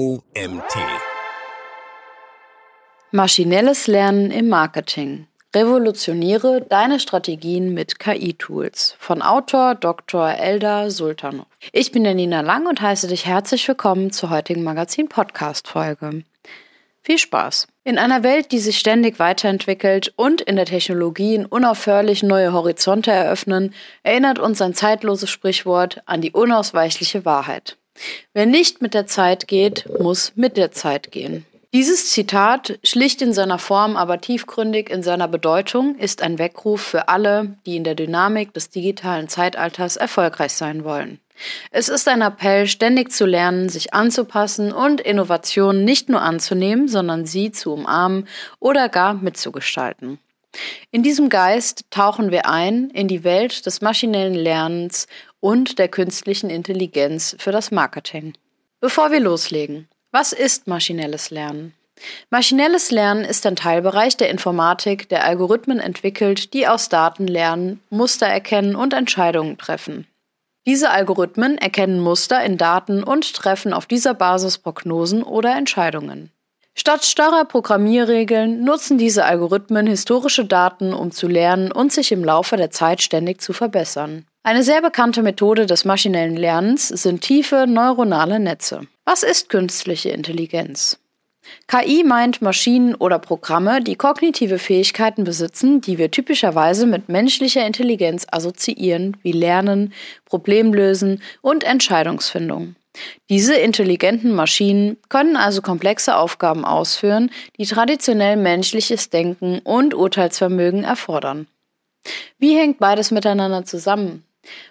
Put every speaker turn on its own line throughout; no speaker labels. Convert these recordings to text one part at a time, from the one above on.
OMT.
Maschinelles Lernen im Marketing. Revolutioniere deine Strategien mit KI-Tools von Autor Dr. Elda Sultanov. Ich bin Janina Lang und heiße dich herzlich willkommen zur heutigen Magazin-Podcast-Folge. Viel Spaß! In einer Welt, die sich ständig weiterentwickelt und in der Technologie unaufhörlich neue Horizonte eröffnen, erinnert uns ein zeitloses Sprichwort an die unausweichliche Wahrheit. Wer nicht mit der Zeit geht, muss mit der Zeit gehen. Dieses Zitat, schlicht in seiner Form, aber tiefgründig in seiner Bedeutung, ist ein Weckruf für alle, die in der Dynamik des digitalen Zeitalters erfolgreich sein wollen. Es ist ein Appell, ständig zu lernen, sich anzupassen und Innovationen nicht nur anzunehmen, sondern sie zu umarmen oder gar mitzugestalten. In diesem Geist tauchen wir ein in die Welt des maschinellen Lernens und der künstlichen Intelligenz für das Marketing. Bevor wir loslegen, was ist maschinelles Lernen? Maschinelles Lernen ist ein Teilbereich der Informatik, der Algorithmen entwickelt, die aus Daten lernen, Muster erkennen und Entscheidungen treffen. Diese Algorithmen erkennen Muster in Daten und treffen auf dieser Basis Prognosen oder Entscheidungen. Statt starrer Programmierregeln nutzen diese Algorithmen historische Daten, um zu lernen und sich im Laufe der Zeit ständig zu verbessern. Eine sehr bekannte Methode des maschinellen Lernens sind tiefe neuronale Netze. Was ist künstliche Intelligenz? KI meint Maschinen oder Programme, die kognitive Fähigkeiten besitzen, die wir typischerweise mit menschlicher Intelligenz assoziieren, wie Lernen, Problemlösen und Entscheidungsfindung. Diese intelligenten Maschinen können also komplexe Aufgaben ausführen, die traditionell menschliches Denken und Urteilsvermögen erfordern. Wie hängt beides miteinander zusammen?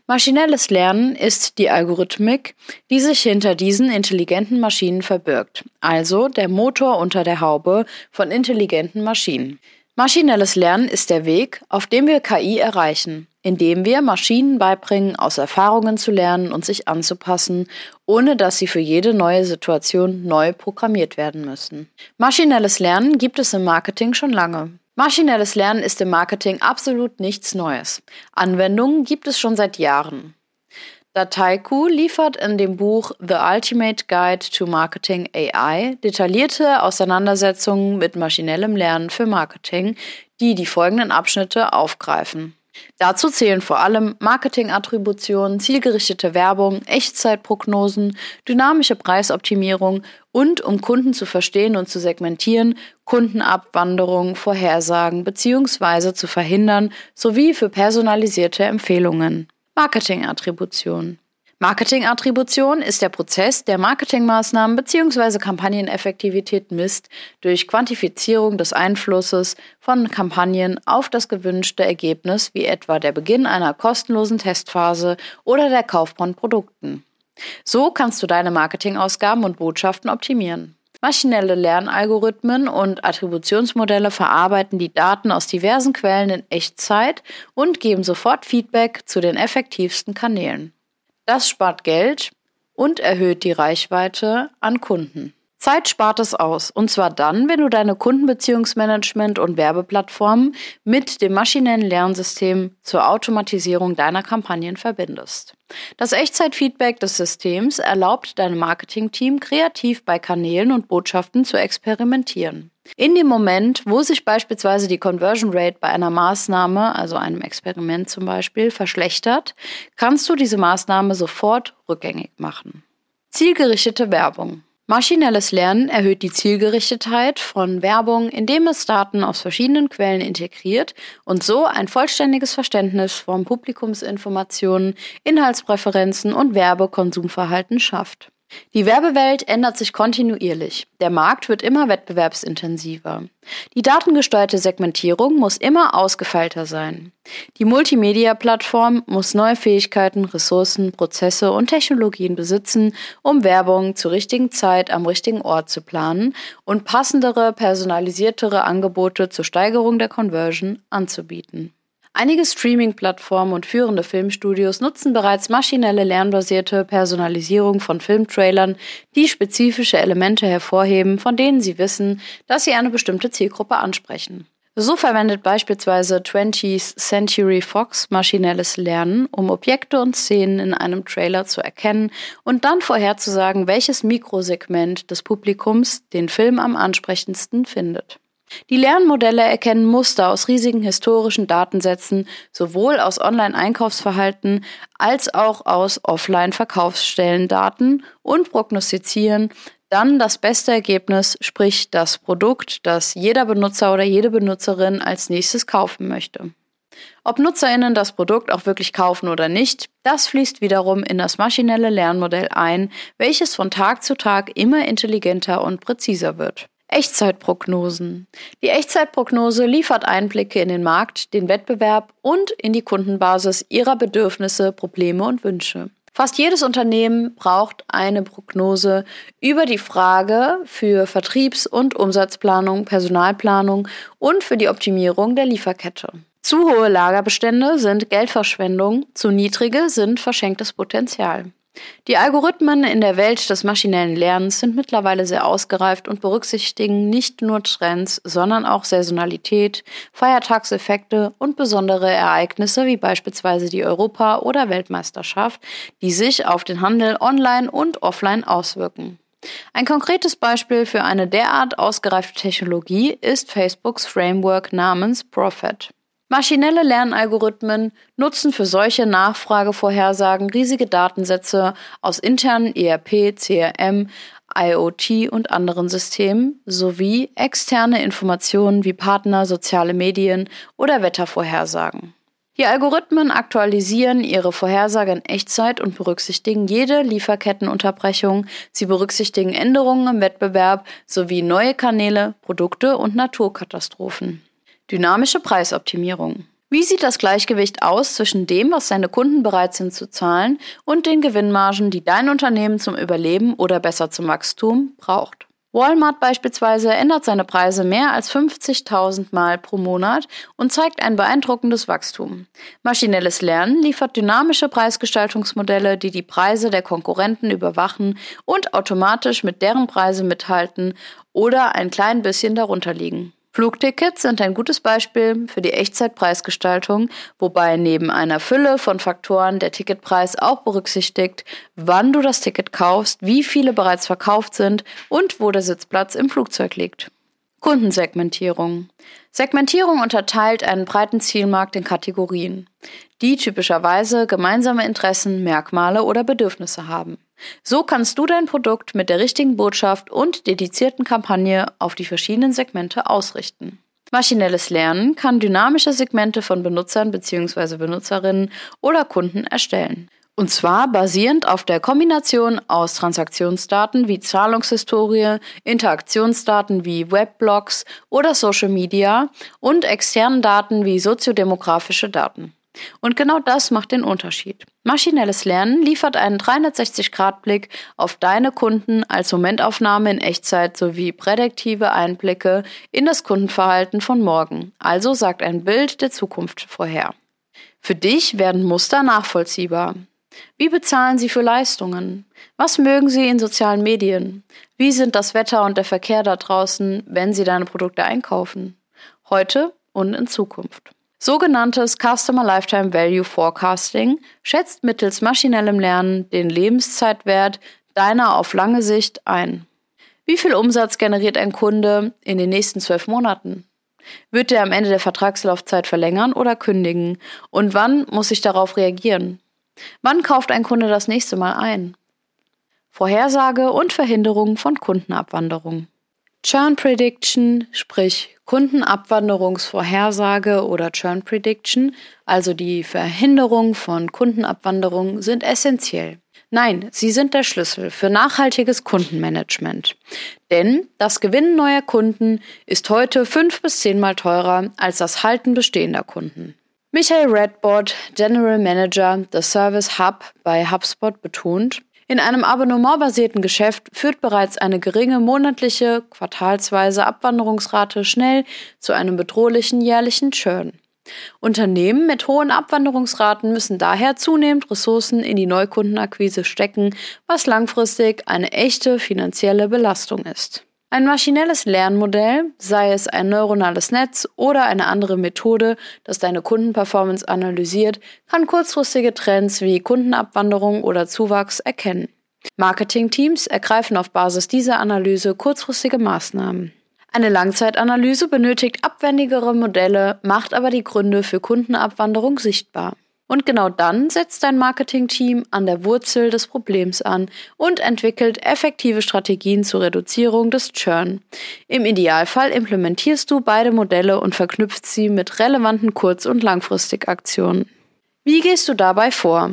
Maschinelles Lernen ist die Algorithmik, die sich hinter diesen intelligenten Maschinen verbirgt, also der Motor unter der Haube von intelligenten Maschinen. Maschinelles Lernen ist der Weg, auf dem wir KI erreichen, indem wir Maschinen beibringen, aus Erfahrungen zu lernen und sich anzupassen, ohne dass sie für jede neue Situation neu programmiert werden müssen. Maschinelles Lernen gibt es im Marketing schon lange. Maschinelles Lernen ist im Marketing absolut nichts Neues. Anwendungen gibt es schon seit Jahren. Dataiku liefert in dem Buch The Ultimate Guide to Marketing AI detaillierte Auseinandersetzungen mit maschinellem Lernen für Marketing, die die folgenden Abschnitte aufgreifen. Dazu zählen vor allem Marketingattributionen, zielgerichtete Werbung, Echtzeitprognosen, dynamische Preisoptimierung und, um Kunden zu verstehen und zu segmentieren, Kundenabwanderung, Vorhersagen bzw. zu verhindern sowie für personalisierte Empfehlungen. Marketingattribution Marketingattribution ist der Prozess, der Marketingmaßnahmen bzw. Kampagneneffektivität misst durch Quantifizierung des Einflusses von Kampagnen auf das gewünschte Ergebnis, wie etwa der Beginn einer kostenlosen Testphase oder der Kauf von Produkten. So kannst du deine Marketingausgaben und Botschaften optimieren. Maschinelle Lernalgorithmen und Attributionsmodelle verarbeiten die Daten aus diversen Quellen in Echtzeit und geben sofort Feedback zu den effektivsten Kanälen. Das spart Geld und erhöht die Reichweite an Kunden. Zeit spart es aus, und zwar dann, wenn du deine Kundenbeziehungsmanagement und Werbeplattformen mit dem maschinellen Lernsystem zur Automatisierung deiner Kampagnen verbindest. Das Echtzeitfeedback des Systems erlaubt deinem Marketingteam kreativ bei Kanälen und Botschaften zu experimentieren. In dem Moment, wo sich beispielsweise die Conversion Rate bei einer Maßnahme, also einem Experiment zum Beispiel, verschlechtert, kannst du diese Maßnahme sofort rückgängig machen. Zielgerichtete Werbung. Maschinelles Lernen erhöht die Zielgerichtetheit von Werbung, indem es Daten aus verschiedenen Quellen integriert und so ein vollständiges Verständnis von Publikumsinformationen, Inhaltspräferenzen und Werbekonsumverhalten schafft. Die Werbewelt ändert sich kontinuierlich. Der Markt wird immer wettbewerbsintensiver. Die datengesteuerte Segmentierung muss immer ausgefeilter sein. Die Multimedia-Plattform muss neue Fähigkeiten, Ressourcen, Prozesse und Technologien besitzen, um Werbung zur richtigen Zeit am richtigen Ort zu planen und passendere, personalisiertere Angebote zur Steigerung der Conversion anzubieten. Einige Streaming-Plattformen und führende Filmstudios nutzen bereits maschinelle lernbasierte Personalisierung von Filmtrailern, die spezifische Elemente hervorheben, von denen sie wissen, dass sie eine bestimmte Zielgruppe ansprechen. So verwendet beispielsweise 20th Century Fox maschinelles Lernen, um Objekte und Szenen in einem Trailer zu erkennen und dann vorherzusagen, welches Mikrosegment des Publikums den Film am ansprechendsten findet. Die Lernmodelle erkennen Muster aus riesigen historischen Datensätzen, sowohl aus Online-Einkaufsverhalten als auch aus Offline-Verkaufsstellendaten und prognostizieren dann das beste Ergebnis, sprich das Produkt, das jeder Benutzer oder jede Benutzerin als nächstes kaufen möchte. Ob Nutzerinnen das Produkt auch wirklich kaufen oder nicht, das fließt wiederum in das maschinelle Lernmodell ein, welches von Tag zu Tag immer intelligenter und präziser wird. Echtzeitprognosen. Die Echtzeitprognose liefert Einblicke in den Markt, den Wettbewerb und in die Kundenbasis ihrer Bedürfnisse, Probleme und Wünsche. Fast jedes Unternehmen braucht eine Prognose über die Frage für Vertriebs- und Umsatzplanung, Personalplanung und für die Optimierung der Lieferkette. Zu hohe Lagerbestände sind Geldverschwendung, zu niedrige sind verschenktes Potenzial. Die Algorithmen in der Welt des maschinellen Lernens sind mittlerweile sehr ausgereift und berücksichtigen nicht nur Trends, sondern auch Saisonalität, Feiertagseffekte und besondere Ereignisse wie beispielsweise die Europa- oder Weltmeisterschaft, die sich auf den Handel online und offline auswirken. Ein konkretes Beispiel für eine derart ausgereifte Technologie ist Facebooks Framework namens Prophet. Maschinelle Lernalgorithmen nutzen für solche Nachfragevorhersagen riesige Datensätze aus internen ERP, CRM, IoT und anderen Systemen sowie externe Informationen wie Partner, soziale Medien oder Wettervorhersagen. Die Algorithmen aktualisieren ihre Vorhersage in Echtzeit und berücksichtigen jede Lieferkettenunterbrechung. Sie berücksichtigen Änderungen im Wettbewerb sowie neue Kanäle, Produkte und Naturkatastrophen. Dynamische Preisoptimierung. Wie sieht das Gleichgewicht aus zwischen dem, was deine Kunden bereit sind zu zahlen, und den Gewinnmargen, die dein Unternehmen zum Überleben oder besser zum Wachstum braucht? Walmart beispielsweise ändert seine Preise mehr als 50.000 Mal pro Monat und zeigt ein beeindruckendes Wachstum. Maschinelles Lernen liefert dynamische Preisgestaltungsmodelle, die die Preise der Konkurrenten überwachen und automatisch mit deren Preise mithalten oder ein klein bisschen darunter liegen. Flugtickets sind ein gutes Beispiel für die Echtzeitpreisgestaltung, wobei neben einer Fülle von Faktoren der Ticketpreis auch berücksichtigt, wann du das Ticket kaufst, wie viele bereits verkauft sind und wo der Sitzplatz im Flugzeug liegt. Kundensegmentierung. Segmentierung unterteilt einen breiten Zielmarkt in Kategorien, die typischerweise gemeinsame Interessen, Merkmale oder Bedürfnisse haben. So kannst du dein Produkt mit der richtigen Botschaft und dedizierten Kampagne auf die verschiedenen Segmente ausrichten. Maschinelles Lernen kann dynamische Segmente von Benutzern bzw. Benutzerinnen oder Kunden erstellen. Und zwar basierend auf der Kombination aus Transaktionsdaten wie Zahlungshistorie, Interaktionsdaten wie Webblogs oder Social Media und externen Daten wie soziodemografische Daten. Und genau das macht den Unterschied. Maschinelles Lernen liefert einen 360-Grad-Blick auf deine Kunden als Momentaufnahme in Echtzeit sowie prädiktive Einblicke in das Kundenverhalten von morgen. Also sagt ein Bild der Zukunft vorher. Für dich werden Muster nachvollziehbar. Wie bezahlen Sie für Leistungen? Was mögen Sie in sozialen Medien? Wie sind das Wetter und der Verkehr da draußen, wenn Sie deine Produkte einkaufen? Heute und in Zukunft. Sogenanntes Customer Lifetime Value Forecasting schätzt mittels maschinellem Lernen den Lebenszeitwert deiner auf lange Sicht ein. Wie viel Umsatz generiert ein Kunde in den nächsten zwölf Monaten? Wird er am Ende der Vertragslaufzeit verlängern oder kündigen? Und wann muss ich darauf reagieren? Wann kauft ein Kunde das nächste Mal ein? Vorhersage und Verhinderung von Kundenabwanderung. Churn Prediction, sprich Kundenabwanderungsvorhersage oder Churn Prediction, also die Verhinderung von Kundenabwanderung, sind essentiell. Nein, sie sind der Schlüssel für nachhaltiges Kundenmanagement. Denn das Gewinnen neuer Kunden ist heute fünf bis zehnmal teurer als das Halten bestehender Kunden. Michael Redbord, General Manager des Service Hub bei HubSpot, betont, in einem abonnementbasierten Geschäft führt bereits eine geringe monatliche, quartalsweise Abwanderungsrate schnell zu einem bedrohlichen jährlichen Churn. Unternehmen mit hohen Abwanderungsraten müssen daher zunehmend Ressourcen in die Neukundenakquise stecken, was langfristig eine echte finanzielle Belastung ist. Ein maschinelles Lernmodell, sei es ein neuronales Netz oder eine andere Methode, das deine Kundenperformance analysiert, kann kurzfristige Trends wie Kundenabwanderung oder Zuwachs erkennen. Marketingteams ergreifen auf Basis dieser Analyse kurzfristige Maßnahmen. Eine Langzeitanalyse benötigt abwendigere Modelle, macht aber die Gründe für Kundenabwanderung sichtbar. Und genau dann setzt dein Marketingteam an der Wurzel des Problems an und entwickelt effektive Strategien zur Reduzierung des Churn. Im Idealfall implementierst du beide Modelle und verknüpft sie mit relevanten Kurz- und Langfristigaktionen. Wie gehst du dabei vor?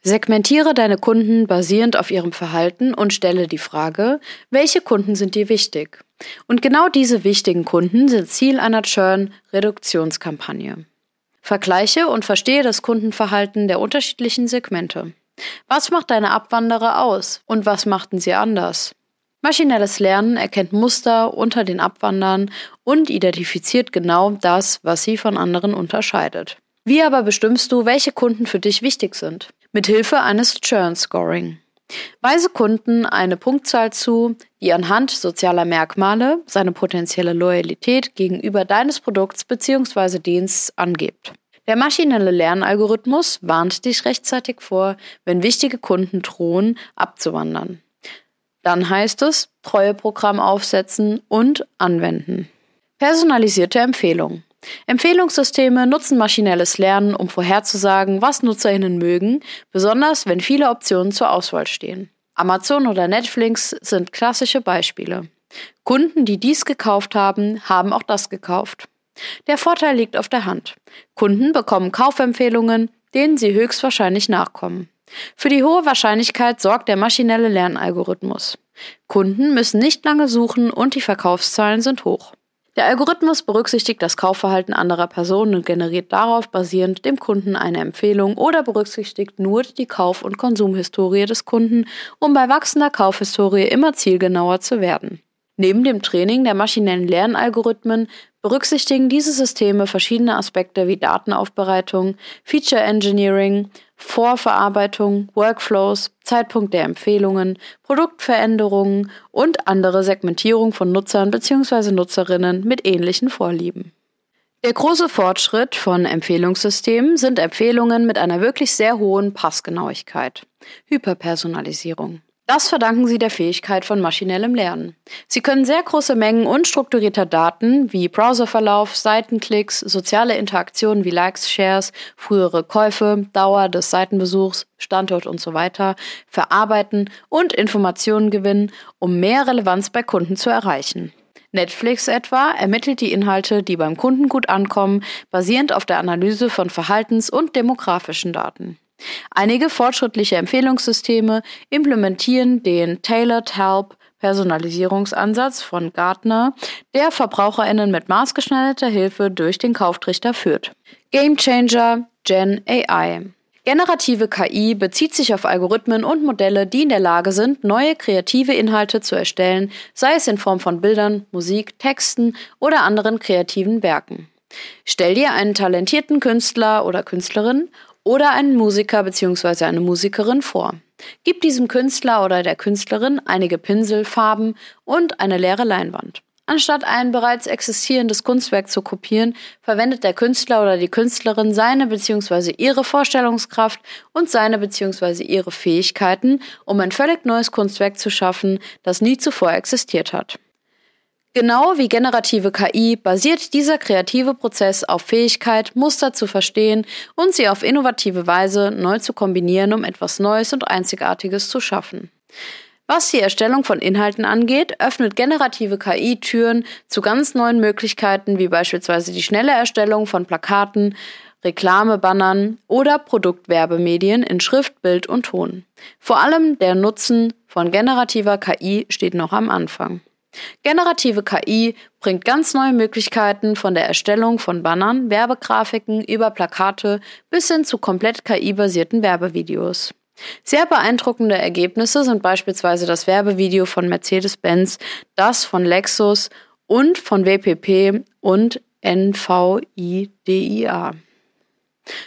Segmentiere deine Kunden basierend auf ihrem Verhalten und stelle die Frage, welche Kunden sind dir wichtig? Und genau diese wichtigen Kunden sind Ziel einer Churn-Reduktionskampagne. Vergleiche und verstehe das Kundenverhalten der unterschiedlichen Segmente. Was macht deine Abwanderer aus und was machten sie anders? Maschinelles Lernen erkennt Muster unter den Abwandern und identifiziert genau das, was sie von anderen unterscheidet. Wie aber bestimmst du, welche Kunden für dich wichtig sind? Mit Hilfe eines Churn Scoring. Weise Kunden eine Punktzahl zu, die anhand sozialer Merkmale seine potenzielle Loyalität gegenüber deines Produkts bzw. Dienstes angibt. Der maschinelle Lernalgorithmus warnt dich rechtzeitig vor, wenn wichtige Kunden drohen, abzuwandern. Dann heißt es Treueprogramm aufsetzen und anwenden. Personalisierte Empfehlung. Empfehlungssysteme nutzen maschinelles Lernen, um vorherzusagen, was Nutzerinnen mögen, besonders wenn viele Optionen zur Auswahl stehen. Amazon oder Netflix sind klassische Beispiele. Kunden, die dies gekauft haben, haben auch das gekauft. Der Vorteil liegt auf der Hand. Kunden bekommen Kaufempfehlungen, denen sie höchstwahrscheinlich nachkommen. Für die hohe Wahrscheinlichkeit sorgt der maschinelle Lernalgorithmus. Kunden müssen nicht lange suchen und die Verkaufszahlen sind hoch. Der Algorithmus berücksichtigt das Kaufverhalten anderer Personen und generiert darauf basierend dem Kunden eine Empfehlung oder berücksichtigt nur die Kauf- und Konsumhistorie des Kunden, um bei wachsender Kaufhistorie immer zielgenauer zu werden. Neben dem Training der maschinellen Lernalgorithmen berücksichtigen diese Systeme verschiedene Aspekte wie Datenaufbereitung, Feature Engineering, Vorverarbeitung, Workflows, Zeitpunkt der Empfehlungen, Produktveränderungen und andere Segmentierung von Nutzern bzw. Nutzerinnen mit ähnlichen Vorlieben. Der große Fortschritt von Empfehlungssystemen sind Empfehlungen mit einer wirklich sehr hohen Passgenauigkeit. Hyperpersonalisierung. Das verdanken sie der Fähigkeit von maschinellem Lernen. Sie können sehr große Mengen unstrukturierter Daten wie Browserverlauf, Seitenklicks, soziale Interaktionen wie Likes, Shares, frühere Käufe, Dauer des Seitenbesuchs, Standort und so weiter verarbeiten und Informationen gewinnen, um mehr Relevanz bei Kunden zu erreichen. Netflix etwa ermittelt die Inhalte, die beim Kunden gut ankommen, basierend auf der Analyse von Verhaltens- und demografischen Daten. Einige fortschrittliche Empfehlungssysteme implementieren den Tailored Help Personalisierungsansatz von Gartner, der VerbraucherInnen mit maßgeschneiderter Hilfe durch den Kauftrichter führt. Gamechanger Gen AI. Generative KI bezieht sich auf Algorithmen und Modelle, die in der Lage sind, neue kreative Inhalte zu erstellen, sei es in Form von Bildern, Musik, Texten oder anderen kreativen Werken. Stell dir einen talentierten Künstler oder Künstlerin oder einen Musiker bzw. eine Musikerin vor. Gib diesem Künstler oder der Künstlerin einige Pinsel, Farben und eine leere Leinwand. Anstatt ein bereits existierendes Kunstwerk zu kopieren, verwendet der Künstler oder die Künstlerin seine bzw. ihre Vorstellungskraft und seine bzw. ihre Fähigkeiten, um ein völlig neues Kunstwerk zu schaffen, das nie zuvor existiert hat. Genau wie generative KI basiert dieser kreative Prozess auf Fähigkeit, Muster zu verstehen und sie auf innovative Weise neu zu kombinieren, um etwas Neues und Einzigartiges zu schaffen. Was die Erstellung von Inhalten angeht, öffnet generative KI Türen zu ganz neuen Möglichkeiten, wie beispielsweise die schnelle Erstellung von Plakaten, Reklamebannern oder Produktwerbemedien in Schrift, Bild und Ton. Vor allem der Nutzen von generativer KI steht noch am Anfang. Generative KI bringt ganz neue Möglichkeiten von der Erstellung von Bannern, Werbegrafiken über Plakate bis hin zu komplett KI-basierten Werbevideos. Sehr beeindruckende Ergebnisse sind beispielsweise das Werbevideo von Mercedes-Benz, das von Lexus und von WPP und NVIDIA.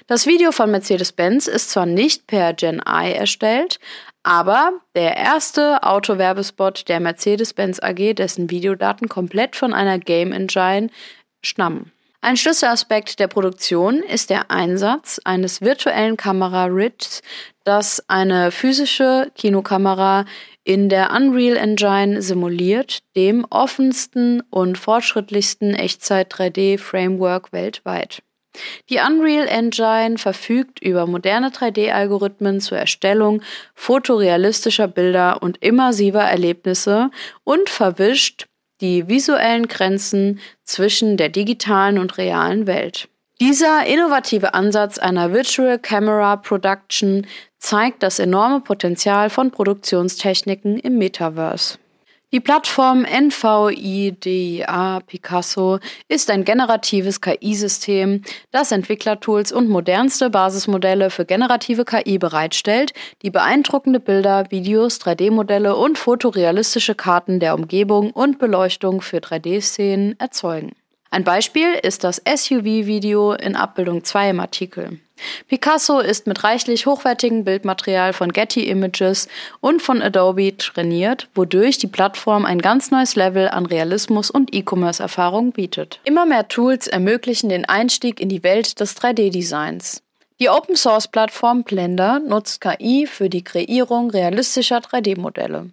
Das Video von Mercedes-Benz ist zwar nicht per Gen AI erstellt, aber der erste Autowerbespot der Mercedes-Benz AG, dessen Videodaten komplett von einer Game Engine stammen. Ein Schlüsselaspekt der Produktion ist der Einsatz eines virtuellen Kamera-Rigs, das eine physische Kinokamera in der Unreal Engine simuliert, dem offensten und fortschrittlichsten Echtzeit-3D-Framework weltweit. Die Unreal Engine verfügt über moderne 3D-Algorithmen zur Erstellung fotorealistischer Bilder und immersiver Erlebnisse und verwischt die visuellen Grenzen zwischen der digitalen und realen Welt. Dieser innovative Ansatz einer Virtual Camera Production zeigt das enorme Potenzial von Produktionstechniken im Metaverse. Die Plattform NVIDIA Picasso ist ein generatives KI-System, das Entwicklertools und modernste Basismodelle für generative KI bereitstellt, die beeindruckende Bilder, Videos, 3D-Modelle und fotorealistische Karten der Umgebung und Beleuchtung für 3D-Szenen erzeugen. Ein Beispiel ist das SUV-Video in Abbildung 2 im Artikel. Picasso ist mit reichlich hochwertigem Bildmaterial von Getty Images und von Adobe trainiert, wodurch die Plattform ein ganz neues Level an Realismus und E-Commerce-Erfahrung bietet. Immer mehr Tools ermöglichen den Einstieg in die Welt des 3D-Designs. Die Open-Source-Plattform Blender nutzt KI für die Kreierung realistischer 3D-Modelle.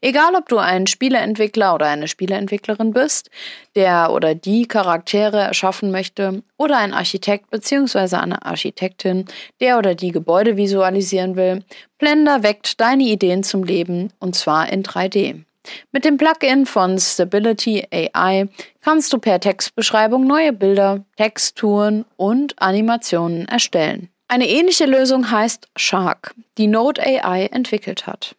Egal, ob du ein Spieleentwickler oder eine Spieleentwicklerin bist, der oder die Charaktere erschaffen möchte, oder ein Architekt bzw. eine Architektin, der oder die Gebäude visualisieren will, Blender weckt deine Ideen zum Leben und zwar in 3D. Mit dem Plugin von Stability AI kannst du per Textbeschreibung neue Bilder, Texturen und Animationen erstellen. Eine ähnliche Lösung heißt Shark, die Node AI entwickelt hat.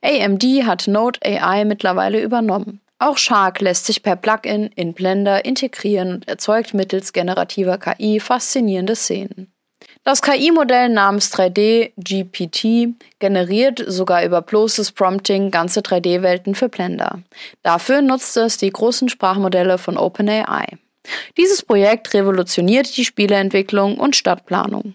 AMD hat Node AI mittlerweile übernommen. Auch Shark lässt sich per Plugin in Blender integrieren und erzeugt mittels generativer KI faszinierende Szenen. Das KI-Modell namens 3D GPT generiert sogar über bloßes Prompting ganze 3D-Welten für Blender. Dafür nutzt es die großen Sprachmodelle von OpenAI. Dieses Projekt revolutioniert die Spieleentwicklung und Stadtplanung.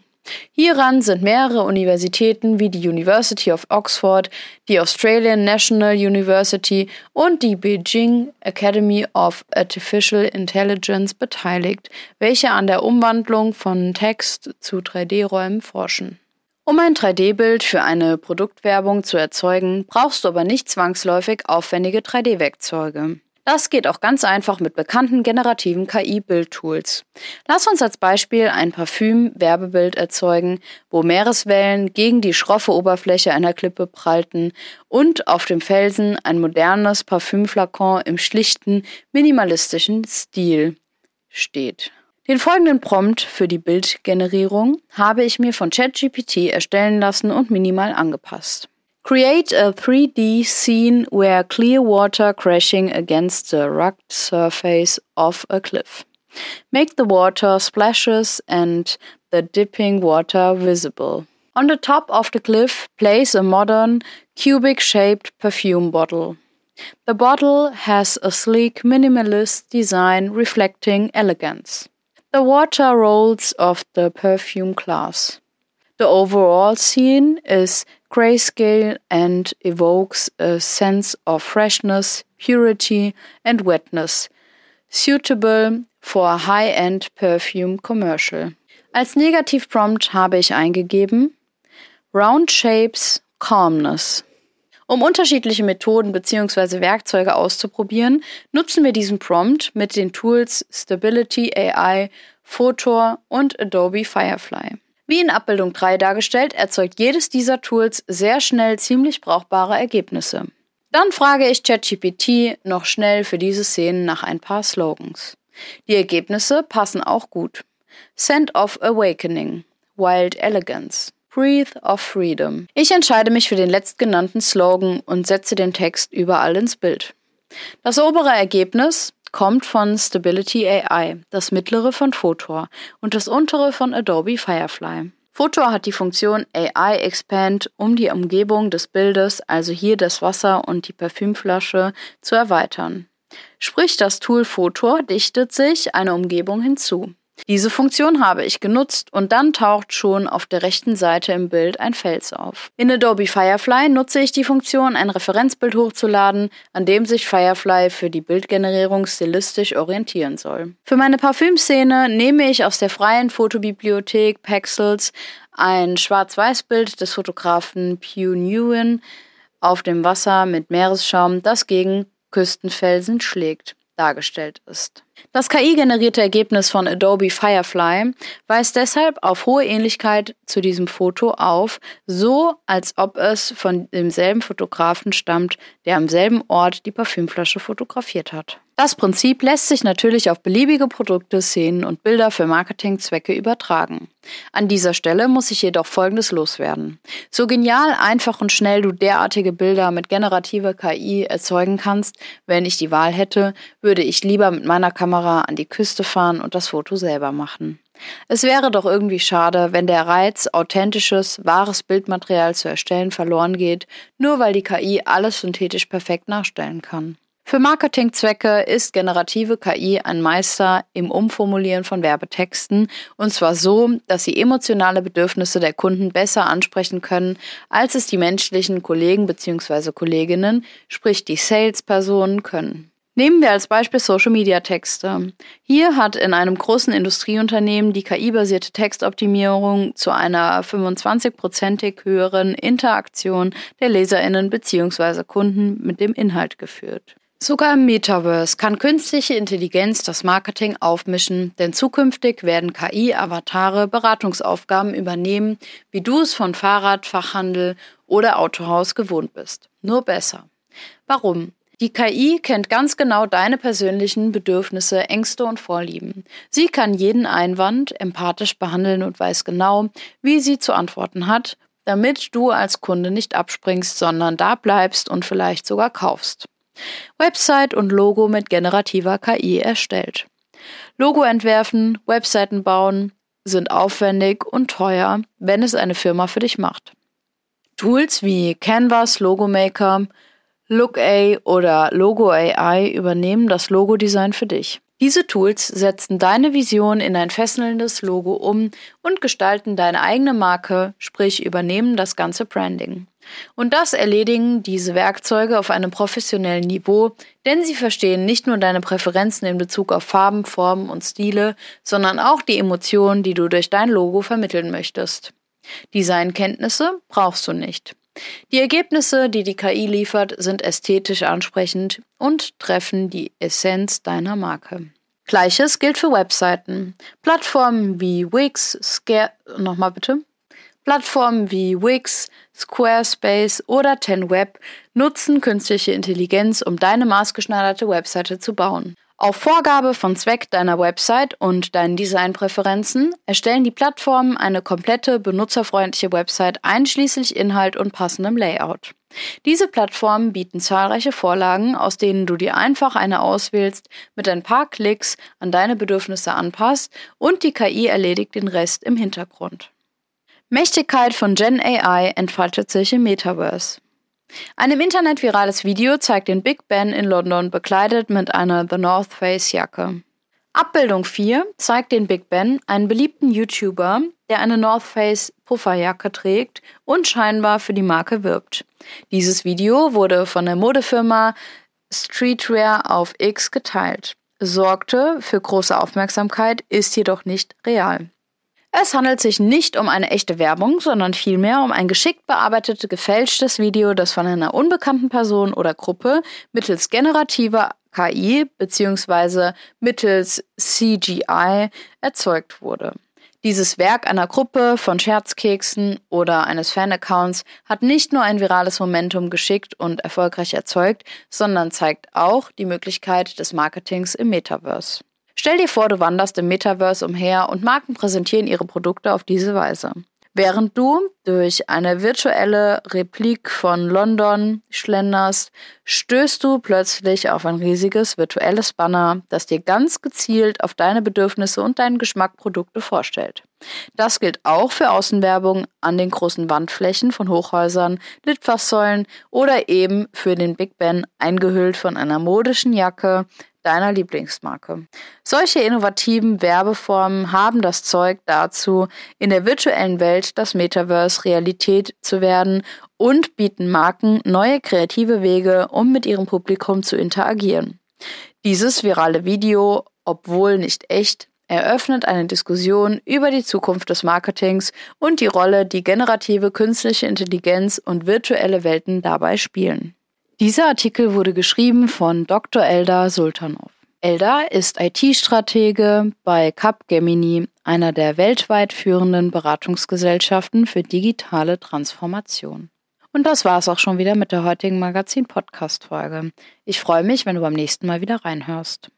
Hieran sind mehrere Universitäten wie die University of Oxford, die Australian National University und die Beijing Academy of Artificial Intelligence beteiligt, welche an der Umwandlung von Text zu 3D-Räumen forschen. Um ein 3D-Bild für eine Produktwerbung zu erzeugen, brauchst du aber nicht zwangsläufig aufwendige 3D-Werkzeuge. Das geht auch ganz einfach mit bekannten generativen KI-Bildtools. Lass uns als Beispiel ein Parfüm-Werbebild erzeugen, wo Meereswellen gegen die schroffe Oberfläche einer Klippe prallten und auf dem Felsen ein modernes Parfümflakon im schlichten, minimalistischen Stil steht. Den folgenden Prompt für die Bildgenerierung habe ich mir von ChatGPT erstellen lassen und minimal angepasst. Create a 3D scene where clear water crashing against the rugged surface of a cliff. Make the water splashes and the dipping water visible. On the top of the cliff, place a modern, cubic shaped perfume bottle. The bottle has a sleek, minimalist design reflecting elegance. The water rolls off the perfume glass. The overall scene is grayscale and evokes a sense of freshness, purity, and wetness, suitable for a high-end perfume commercial. Als Negativprompt habe ich eingegeben Round Shapes Calmness. Um unterschiedliche Methoden bzw. Werkzeuge auszuprobieren, nutzen wir diesen Prompt mit den Tools Stability AI, Photor und Adobe Firefly. Wie in Abbildung 3 dargestellt, erzeugt jedes dieser Tools sehr schnell ziemlich brauchbare Ergebnisse. Dann frage ich ChatGPT noch schnell für diese Szenen nach ein paar Slogans. Die Ergebnisse passen auch gut. Scent of Awakening, Wild Elegance, Breathe of Freedom. Ich entscheide mich für den letztgenannten Slogan und setze den Text überall ins Bild. Das obere Ergebnis kommt von Stability AI, das mittlere von Photor und das untere von Adobe Firefly. Photor hat die Funktion AI Expand, um die Umgebung des Bildes, also hier das Wasser und die Parfümflasche, zu erweitern. Sprich, das Tool Photor dichtet sich eine Umgebung hinzu. Diese Funktion habe ich genutzt und dann taucht schon auf der rechten Seite im Bild ein Fels auf. In Adobe Firefly nutze ich die Funktion, ein Referenzbild hochzuladen, an dem sich Firefly für die Bildgenerierung stilistisch orientieren soll. Für meine Parfümszene nehme ich aus der freien Fotobibliothek Pexels ein Schwarz-Weiß-Bild des Fotografen Pew Nguyen auf dem Wasser mit Meeresschaum, das gegen Küstenfelsen schlägt dargestellt ist. Das KI-generierte Ergebnis von Adobe Firefly weist deshalb auf hohe Ähnlichkeit zu diesem Foto auf, so als ob es von demselben Fotografen stammt, der am selben Ort die Parfümflasche fotografiert hat. Das Prinzip lässt sich natürlich auf beliebige Produkte, Szenen und Bilder für Marketingzwecke übertragen. An dieser Stelle muss ich jedoch Folgendes loswerden. So genial, einfach und schnell du derartige Bilder mit generativer KI erzeugen kannst, wenn ich die Wahl hätte, würde ich lieber mit meiner Kamera an die Küste fahren und das Foto selber machen. Es wäre doch irgendwie schade, wenn der Reiz, authentisches, wahres Bildmaterial zu erstellen, verloren geht, nur weil die KI alles synthetisch perfekt nachstellen kann. Für Marketingzwecke ist generative KI ein Meister im Umformulieren von Werbetexten und zwar so, dass sie emotionale Bedürfnisse der Kunden besser ansprechen können, als es die menschlichen Kollegen bzw. Kolleginnen, sprich die Salespersonen, können. Nehmen wir als Beispiel Social Media Texte. Hier hat in einem großen Industrieunternehmen die KI-basierte Textoptimierung zu einer 25-prozentig höheren Interaktion der LeserInnen bzw. Kunden mit dem Inhalt geführt. Sogar im Metaverse kann künstliche Intelligenz das Marketing aufmischen, denn zukünftig werden KI-Avatare Beratungsaufgaben übernehmen, wie du es von Fahrrad, Fachhandel oder Autohaus gewohnt bist. Nur besser. Warum? Die KI kennt ganz genau deine persönlichen Bedürfnisse, Ängste und Vorlieben. Sie kann jeden Einwand empathisch behandeln und weiß genau, wie sie zu antworten hat, damit du als Kunde nicht abspringst, sondern da bleibst und vielleicht sogar kaufst. Website und Logo mit generativer KI erstellt. Logo entwerfen, Webseiten bauen sind aufwendig und teuer, wenn es eine Firma für dich macht. Tools wie Canvas, Logo Maker, LookA oder Logo AI übernehmen das Logodesign für dich. Diese Tools setzen deine Vision in ein fesselndes Logo um und gestalten deine eigene Marke, sprich übernehmen das ganze Branding. Und das erledigen diese Werkzeuge auf einem professionellen Niveau, denn sie verstehen nicht nur deine Präferenzen in Bezug auf Farben, Formen und Stile, sondern auch die Emotionen, die du durch dein Logo vermitteln möchtest. Designkenntnisse brauchst du nicht. Die Ergebnisse, die die KI liefert, sind ästhetisch ansprechend und treffen die Essenz deiner Marke. Gleiches gilt für Webseiten. Plattformen wie Wix, Scare, nochmal bitte. Plattformen wie Wix, Squarespace oder TenWeb nutzen künstliche Intelligenz, um deine maßgeschneiderte Webseite zu bauen. Auf Vorgabe von Zweck deiner Website und deinen Designpräferenzen erstellen die Plattformen eine komplette benutzerfreundliche Website einschließlich Inhalt und passendem Layout. Diese Plattformen bieten zahlreiche Vorlagen, aus denen du dir einfach eine auswählst, mit ein paar Klicks an deine Bedürfnisse anpasst und die KI erledigt den Rest im Hintergrund. Mächtigkeit von Gen AI entfaltet sich im Metaverse. Ein im Internet virales Video zeigt den Big Ben in London bekleidet mit einer The North Face Jacke. Abbildung 4 zeigt den Big Ben, einen beliebten YouTuber, der eine North Face Pufferjacke trägt und scheinbar für die Marke wirbt. Dieses Video wurde von der Modefirma Streetwear auf X geteilt, sorgte für große Aufmerksamkeit, ist jedoch nicht real. Es handelt sich nicht um eine echte Werbung, sondern vielmehr um ein geschickt bearbeitetes, gefälschtes Video, das von einer unbekannten Person oder Gruppe mittels generativer KI bzw. mittels CGI erzeugt wurde. Dieses Werk einer Gruppe von Scherzkeksen oder eines Fanaccounts hat nicht nur ein virales Momentum geschickt und erfolgreich erzeugt, sondern zeigt auch die Möglichkeit des Marketings im Metaverse. Stell dir vor, du wanderst im Metaverse umher und Marken präsentieren ihre Produkte auf diese Weise. Während du durch eine virtuelle Replik von London schlenderst, stößt du plötzlich auf ein riesiges virtuelles Banner, das dir ganz gezielt auf deine Bedürfnisse und deinen Geschmack Produkte vorstellt. Das gilt auch für Außenwerbung an den großen Wandflächen von Hochhäusern, Litfaßsäulen oder eben für den Big Ben eingehüllt von einer modischen Jacke, deiner Lieblingsmarke. Solche innovativen Werbeformen haben das Zeug dazu, in der virtuellen Welt das Metaverse Realität zu werden und bieten Marken neue kreative Wege, um mit ihrem Publikum zu interagieren. Dieses virale Video, obwohl nicht echt, eröffnet eine Diskussion über die Zukunft des Marketings und die Rolle, die generative künstliche Intelligenz und virtuelle Welten dabei spielen. Dieser Artikel wurde geschrieben von Dr. Eldar Sultanov. Eldar ist IT-Stratege bei Capgemini, einer der weltweit führenden Beratungsgesellschaften für digitale Transformation. Und das war es auch schon wieder mit der heutigen Magazin-Podcast-Folge. Ich freue mich, wenn du beim nächsten Mal wieder reinhörst.